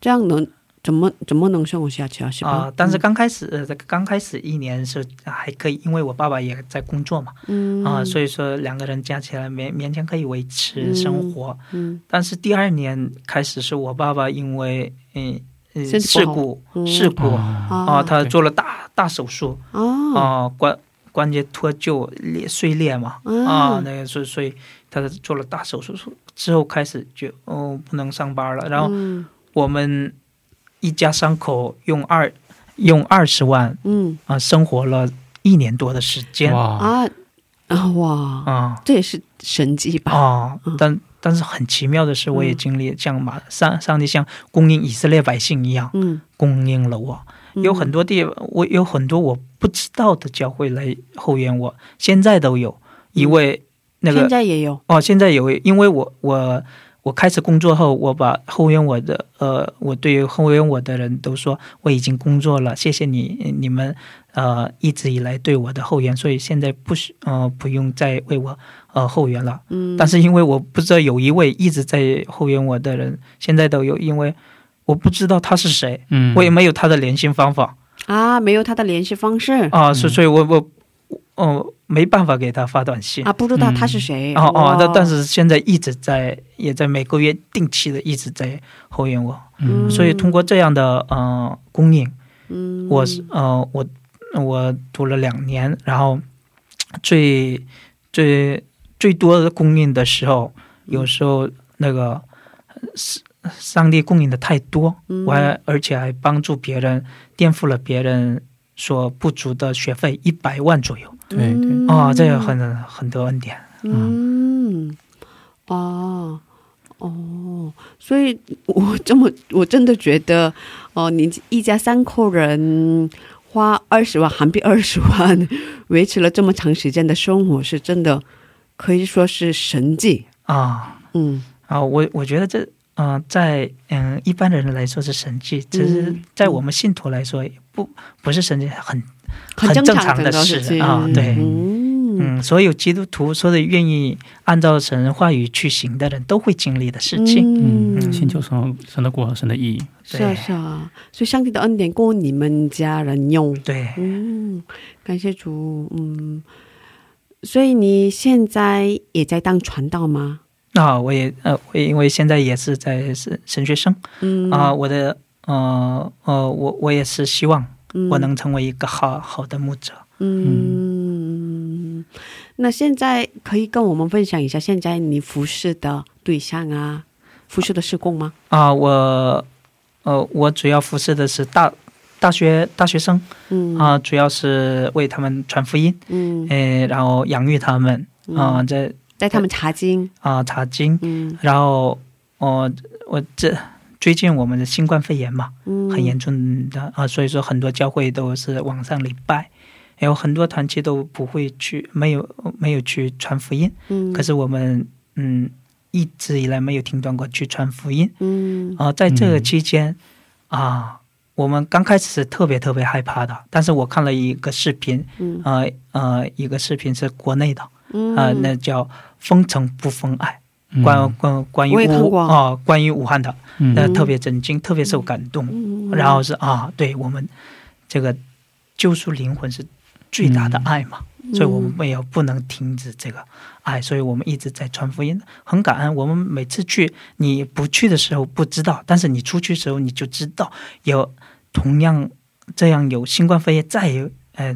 这样能怎么怎么能生活下去啊？是吧？啊、但是刚开始呃刚开始一年是还可以，因为我爸爸也在工作嘛，嗯。啊、所以说两个人加起来勉勉强可以维持生活。嗯但是第二年开始是我爸爸因为嗯呃身体事故嗯。事故啊。他做了大大手术。哦。啊、关关节脱臼裂碎裂嘛。嗯啊、那个所以所以他做了大手术之后开始就哦不能上班了，然后嗯。我们一家三口用二用二十万嗯。啊、生活了一年多的时间。啊哇，啊啊哇，啊、这也是神迹吧？啊嗯，但但是很奇妙的是，我也经历像马上上帝像供应以色列百姓一样嗯，供应了我。有很多地，我有很多我不知道的教会来后援我，现在都有。一位那个现在也有。哦，现在有，因为我我我开始工作后，我把后援我的呃，我对于后援我的人都说我已经工作了，谢谢你你们呃一直以来对我的后援，所以现在不需呃不用再为我呃后援了。嗯，但是因为我不知道有一位一直在后援我的人，现在都有，因为我不知道他是谁，嗯，我也没有他的联系方法。啊没有他的联系方式。啊，所、以所以我我哦、没办法给他发短信。啊，不知道他是谁。哦哦，那但是是现在一直在，也在每个月定期的一直在后援我，嗯。所以通过这样的呃供应，嗯。我是呃我我读了两年，然后最最最多的供应的时候，有时候那个呃上上帝供应的太多，嗯。我还而且还帮助别人颠覆了别人所不足的学费一百万左右。对对，啊、这个很很多恩典。嗯，哦哦，所以我这么我真的觉得，哦，你一家三口人花二十万韩币二十万，维持了这么长时间的生活，是真的可以说是神迹。啊。嗯。啊，我我觉得这嗯、呃在嗯一般人来说是神迹，只是嗯在我们信徒来说不不是神迹，很很正常的的事啊，对。嗯嗯，所有基督徒，说的愿意按照神话语去行的人，都会经历的事情。嗯，先求神神的国和神的意义，是啊是啊，所以上帝的恩典够你们家人用。对，嗯，感谢主。嗯，所以你现在也在当传道吗？那、我也呃，我因为现在也是在神神学生嗯啊、我的呃呃，我我也是希望嗯。我能成为一个好好的牧者。嗯，那现在可以跟我们分享一下现在你服侍的对象啊，服侍的施工吗？啊、我呃，我主要服侍的是大大学大学生。嗯。啊、主要是为他们传福音，嗯。诶、然后养育他们。啊、嗯在带他们查经。啊、查经，嗯。然后我、我这最近我们的新冠肺炎嘛，嗯，很严重的啊、所以说很多教会都是网上礼拜，有很多团契都不会去，没有没有去传福音，嗯，可是我们嗯一直以来没有停断过去传福音。嗯。啊、在这个嗯期间啊、我们刚开始是特别特别害怕的，但是我看了一个视频，嗯。呃呃，一个视频是国内的，嗯。呃，那叫《封城不封爱》，嗯关关关于武啊、关于武汉的，嗯。那特别震惊，特别受感动。嗯。然后是啊，对我们这个救赎灵魂是最大的爱嘛，所以我们没有不能停止这个爱，所以我们一直在传福音，很感恩。我们每次去，你不去的时候不知道，但是你出去的时候你就知道有同样这样有新冠肺炎再有呃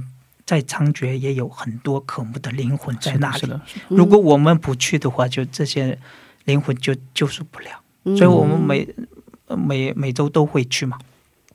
在猖獗，也有很多可慕的灵魂在那里。如果我们不去的话，就这些灵魂就救赎不了。嗯所以我们每呃每每周都会去嘛。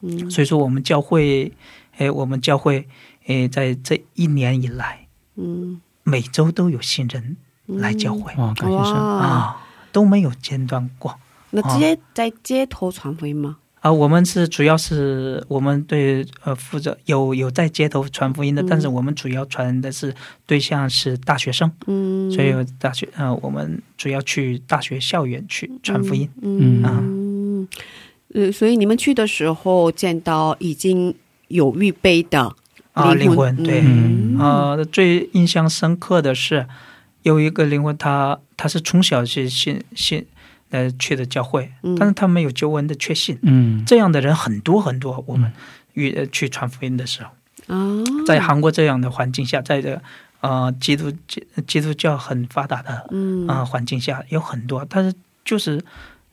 嗯所以说我们教会，哎，我们教会，哎，在这一年以来，嗯每周都有新人来教会、哇，感谢神，啊，都没有间断过。那直接在街头传福音吗？啊，我们是主要是我们对呃负责有有在街头传福音的，但是我们主要传的是对象是大学生，嗯，所以有大学呃我们主要去大学校园去传福音。嗯啊。嗯，呃，所以你们去的时候见到已经有预备的啊灵灵魂对嗯。呃，最印象深刻的是有一个灵魂他，他是从小是信信呃去的教会，嗯。但是他没有救恩的确信，嗯，这样的人很多很多。我们与、呃去传福音的时候，啊，在韩国这样的环境下，在这个呃基督基基督教很发达的嗯。呃环境下，有很多，但是就是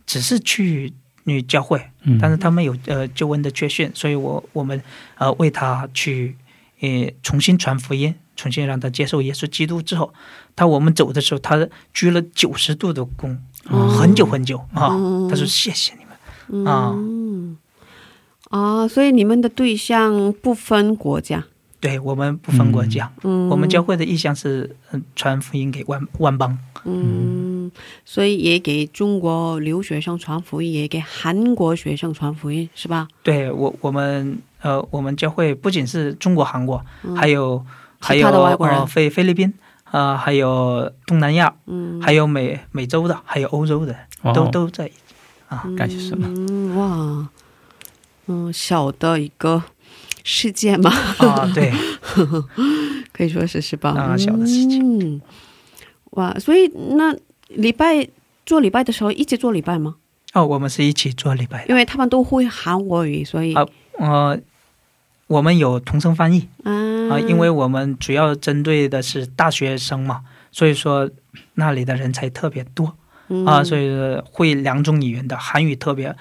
只是去女教会，嗯。但是他们有呃救恩的缺陷，所以我我们呃为他去呃重新传福音，重新让他接受耶稣基督之后，他我们走的时候，他鞠了九十度的躬，哦很久很久啊，嗯他说谢谢你们啊，嗯。啊，所以你们的对象不分国家，对我们不分国家，嗯，我们教会的意向是嗯传福音给万万邦，嗯，所以也给中国留学生传福音，也给韩国学生传福音，是吧？对我我们呃我们教会不仅是中国、韩国，还有还有他的外国人。呃菲菲律宾。啊、还有东南亚，嗯，还有美美洲的，还有欧洲的，都哦都在啊感谢神了，嗯，哇，嗯，小的一个世界嘛，啊，对，可以说是是吧？啊小的世界嗯，哇，所以那礼拜做礼拜的时候一起做礼拜吗？哦，我们是一起做礼拜，因为他们都会韩国语，所以啊呃，我们有同声翻译啊啊、因为我们主要针对的是大学生嘛，所以说那里的人才特别多嗯。啊、所以说会两种语言的韩语特别，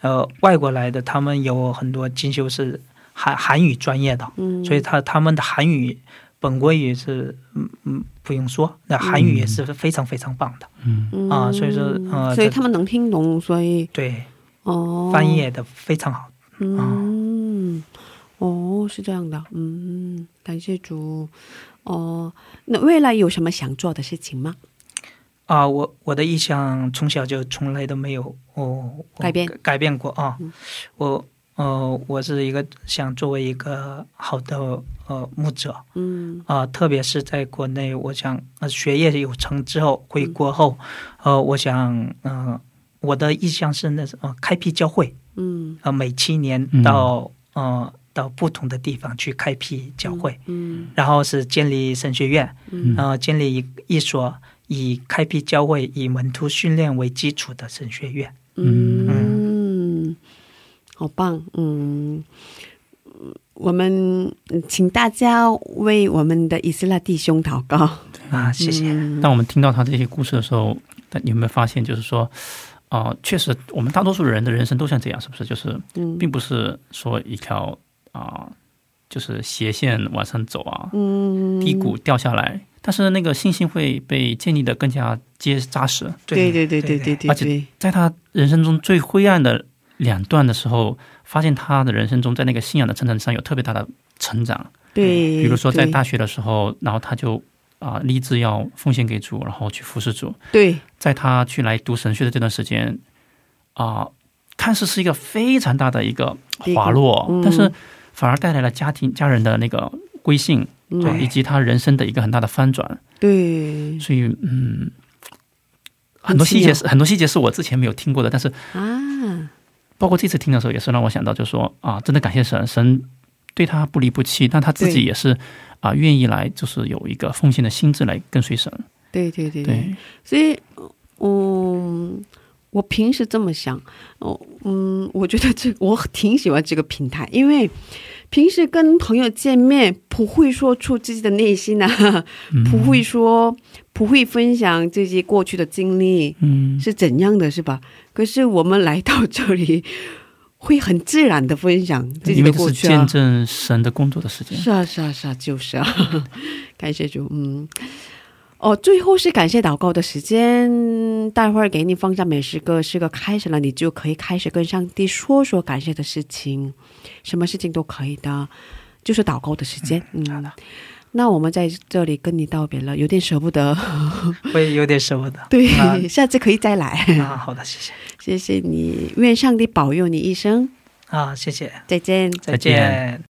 呃，外国来的他们有很多进修是韩韩语专业的，嗯。所以他他们的韩语本国语是嗯嗯不用说，那韩语也是非常非常棒的，嗯。啊所以说呃所以他们能听懂，所以对，哦，翻译也的非常好。嗯，哦，是这样的，嗯，感谢主。哦，那未来有什么想做的事情吗？啊，我我的意向从小就从来都没有哦改变。改变过啊。我呃，我是一个想作为一个好的呃牧者。嗯。啊、特别是在国内，我想呃学业有成之后回国后，呃，我想嗯、呃我的意向是那呃开辟教会，嗯。呃每七年嗯。到、呃到不同的地方去开辟教会，嗯然后是建立神学院，嗯然后，建立一一所以开辟教会、以门徒训练为基础的神学院。嗯，好棒，嗯。我们请大家为我们的以色列弟兄祷告。啊，谢谢。嗯当我们听到他这些故事的时候，但你有没有发现，就是说，啊、确实，我们大多数人的人生都像这样，是不是？就是，嗯并不是说一条啊、就是斜线往上走啊，嗯，低谷掉下来，但是那个信心会被建立的更加结扎实。对对对对对对而且，在他人生中最灰暗的两段的时候，发现他的人生中在那个信仰的成长上有特别大的成长。对，比如说在大学的时候，然后他就啊、立志要奉献给主，然后去服侍主。对在他去来读神学的这段时间，啊、看似是一个非常大的一个滑落，嗯但是反而带来了家庭家人的那个归信，以及他人生的一个很大的翻转。对。所以，嗯，很多细节是很多细节是我之前没有听过的，但是啊，包括这次听的时候，也是让我想到，就是说啊，真的感谢神，神对他不离不弃，但他自己也是啊、愿意来，就是有一个奉献的心智来跟随神。对对对对，所以，嗯，我平时这么想，哦，嗯，我觉得这我挺喜欢这个平台，因为平时跟朋友见面不会说出自己的内心啊，不会说不会分享自己过去的经历嗯，是怎样的，是吧？可是我们来到这里，会很自然的分享自己的过去啊见。证神的工作的时间。是啊，是啊，是啊，就是啊，感谢主，嗯。哦，最后是感谢祷告的时间，待会儿给你放上美食歌，诗歌开始了，你就可以开始跟上帝说说感谢的事情，什么事情都可以的，就是祷告的时间。嗯，好的，那我们在这里跟你道别了，有点舍不得，我也有点舍不得。对，啊下次可以再来。啊，好的，谢谢。谢谢你，愿上帝保佑你一生，啊，谢谢，再见。再再见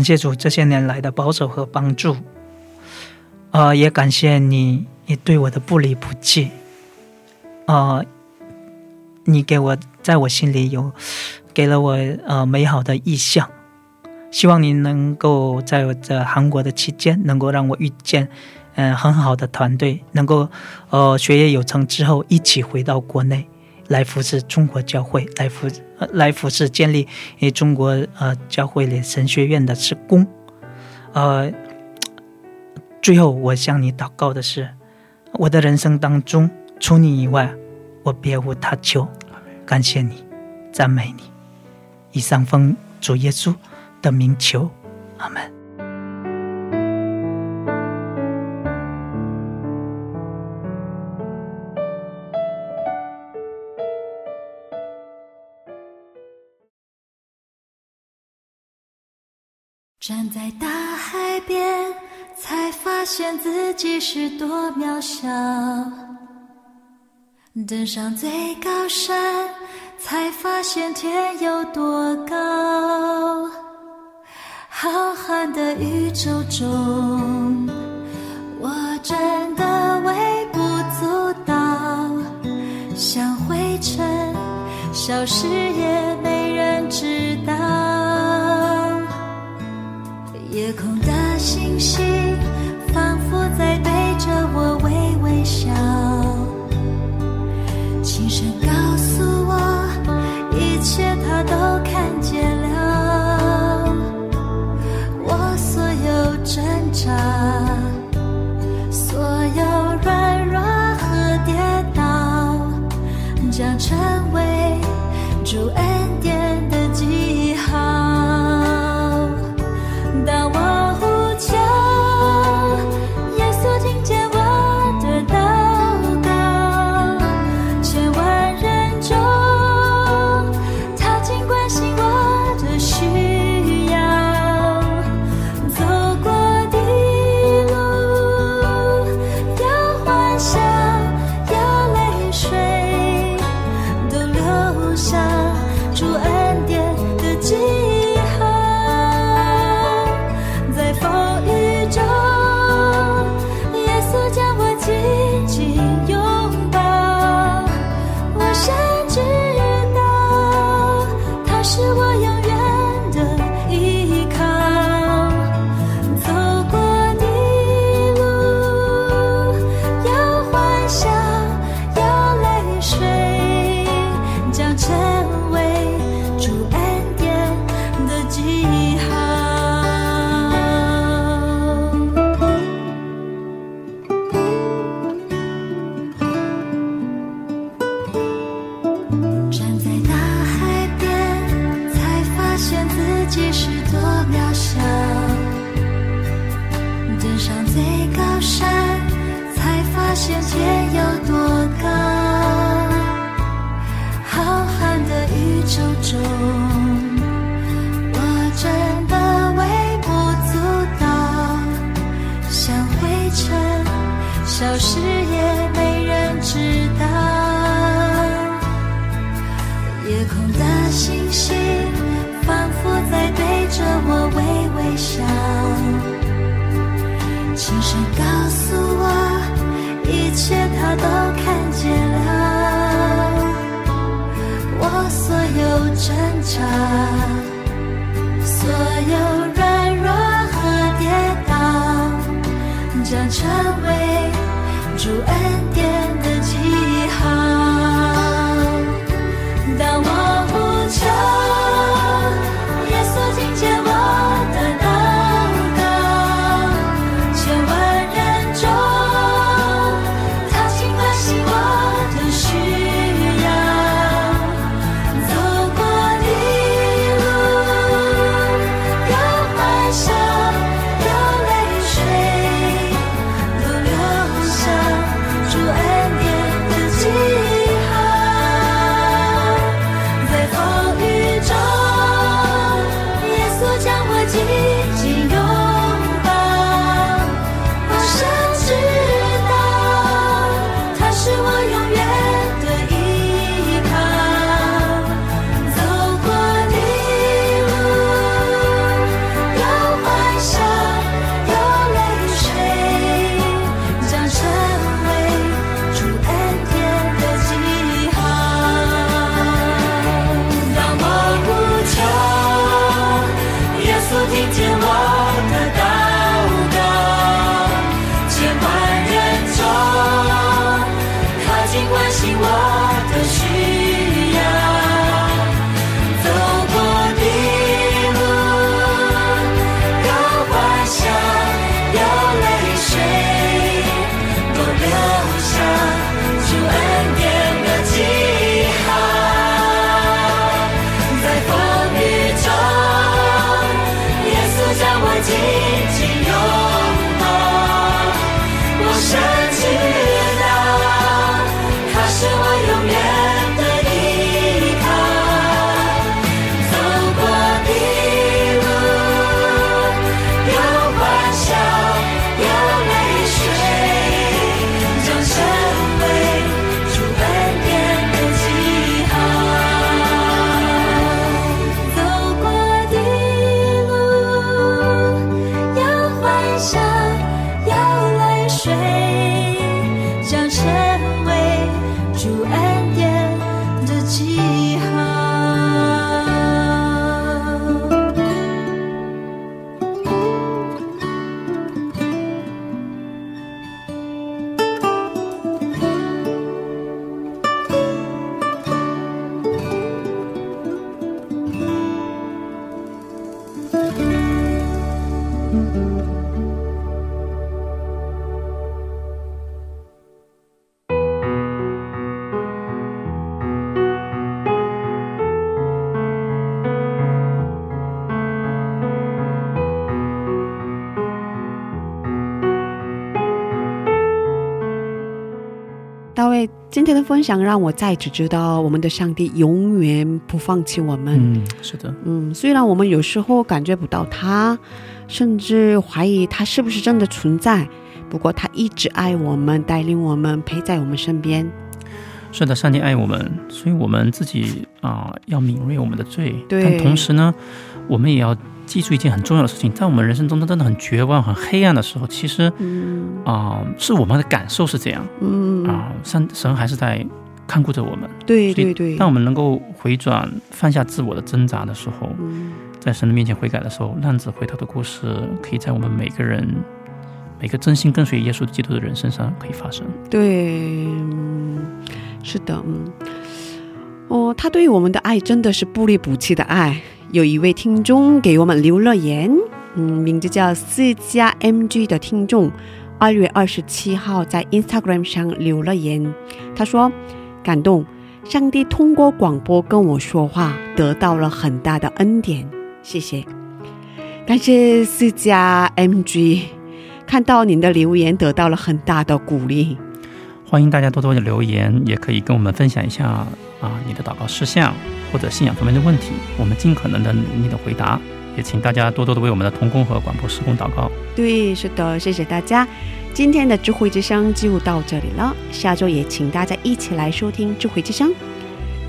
感谢主这些年来的保守和帮助，呃，也感谢你，你对我的不离不弃，呃，你给我在我心里有给了我呃美好的意向，希望你能够在我在韩国的期间，能够让我遇见嗯、很好的团队，能够呃学业有成之后，一起回到国内。来服侍中国教会，来服、来服侍建立中国呃教会里神学院的职工。呃，最后我向你祷告的是，我的人生当中除你以外，我别无他求，感谢你，赞美你。以上奉主耶稣的名求，阿门。站在大海边，才发现自己是多渺小；登上最高山，才发现天有多高。浩瀚的宇宙中，我真的微不足道，像灰尘，消失也没人知道。心仿佛在对着我微微笑，轻声告诉我，一切他都看见了。我所有挣扎，所有软弱和跌倒，将成为主恩大卫今天的分享让我再次知道，我们的上帝永远不放弃我们。嗯，是的，嗯，虽然我们有时候感觉不到他，甚至怀疑他是不是真的存在，不过他一直爱我们，带领我们，陪在我们身边。是的，上帝爱我们，所以我们自己啊、要敏锐我们的罪，对但同时呢，我们也要记住一件很重要的事情，在我们人生中真的很绝望、很黑暗的时候，其实嗯啊、是我们的感受是这样嗯，啊、神神还是在看顾着我们。对对对，当我们能够回转、放下自我的挣扎的时候，嗯在神的面前悔改的时候，浪子回头的故事可以在我们每个人、每个真心跟随耶稣基督的人身上可以发生。对，嗯是的，嗯，哦，他对我们的爱真的是不离不弃的爱。有一位听众给我们留了言，嗯，名字叫四加 MG 的听众，二月二十七号在 Instagram 上留了言，他说感动，上帝通过广播跟我说话，得到了很大的恩典，谢谢，感谢四加 MG，看到您的留言得到了很大的鼓励。欢迎大家多多的留言，也可以跟我们分享一下啊你的祷告事项或者信仰方面的问题，我们尽可能的努力的回答。也请大家多多的为我们的童工和广播施工祷告。对，是的，谢谢大家。今天的智慧之声就到这里了，下周也请大家一起来收听智慧之声。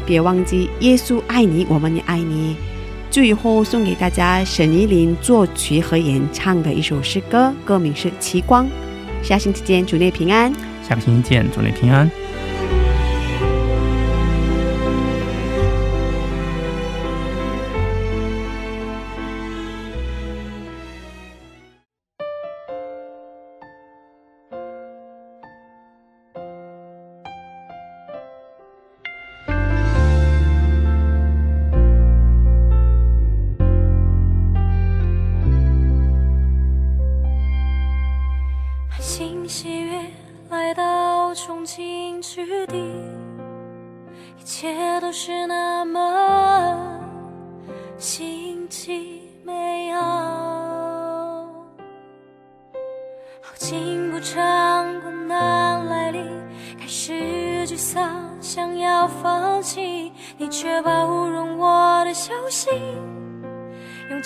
别忘记，耶稣爱你，我们也爱你。最后送给大家沈依林作曲和演唱的一首诗歌，歌名是《奇光》。下星期见，主内平安。下个星期见，主内平安。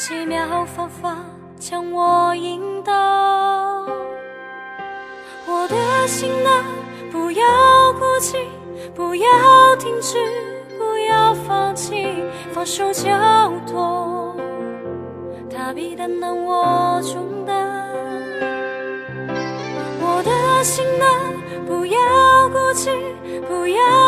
奇妙方法将我引导，我的心啊，不要哭泣，不要停止，不要放弃，放手就多，他比担当我。重担我的心啊，不要哭泣，不要。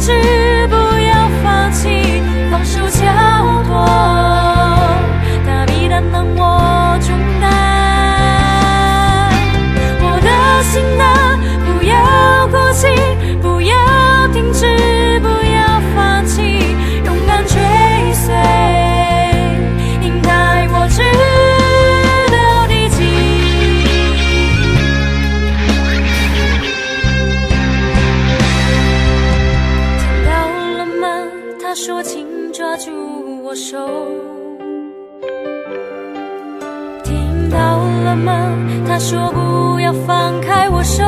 country 说不要放开我手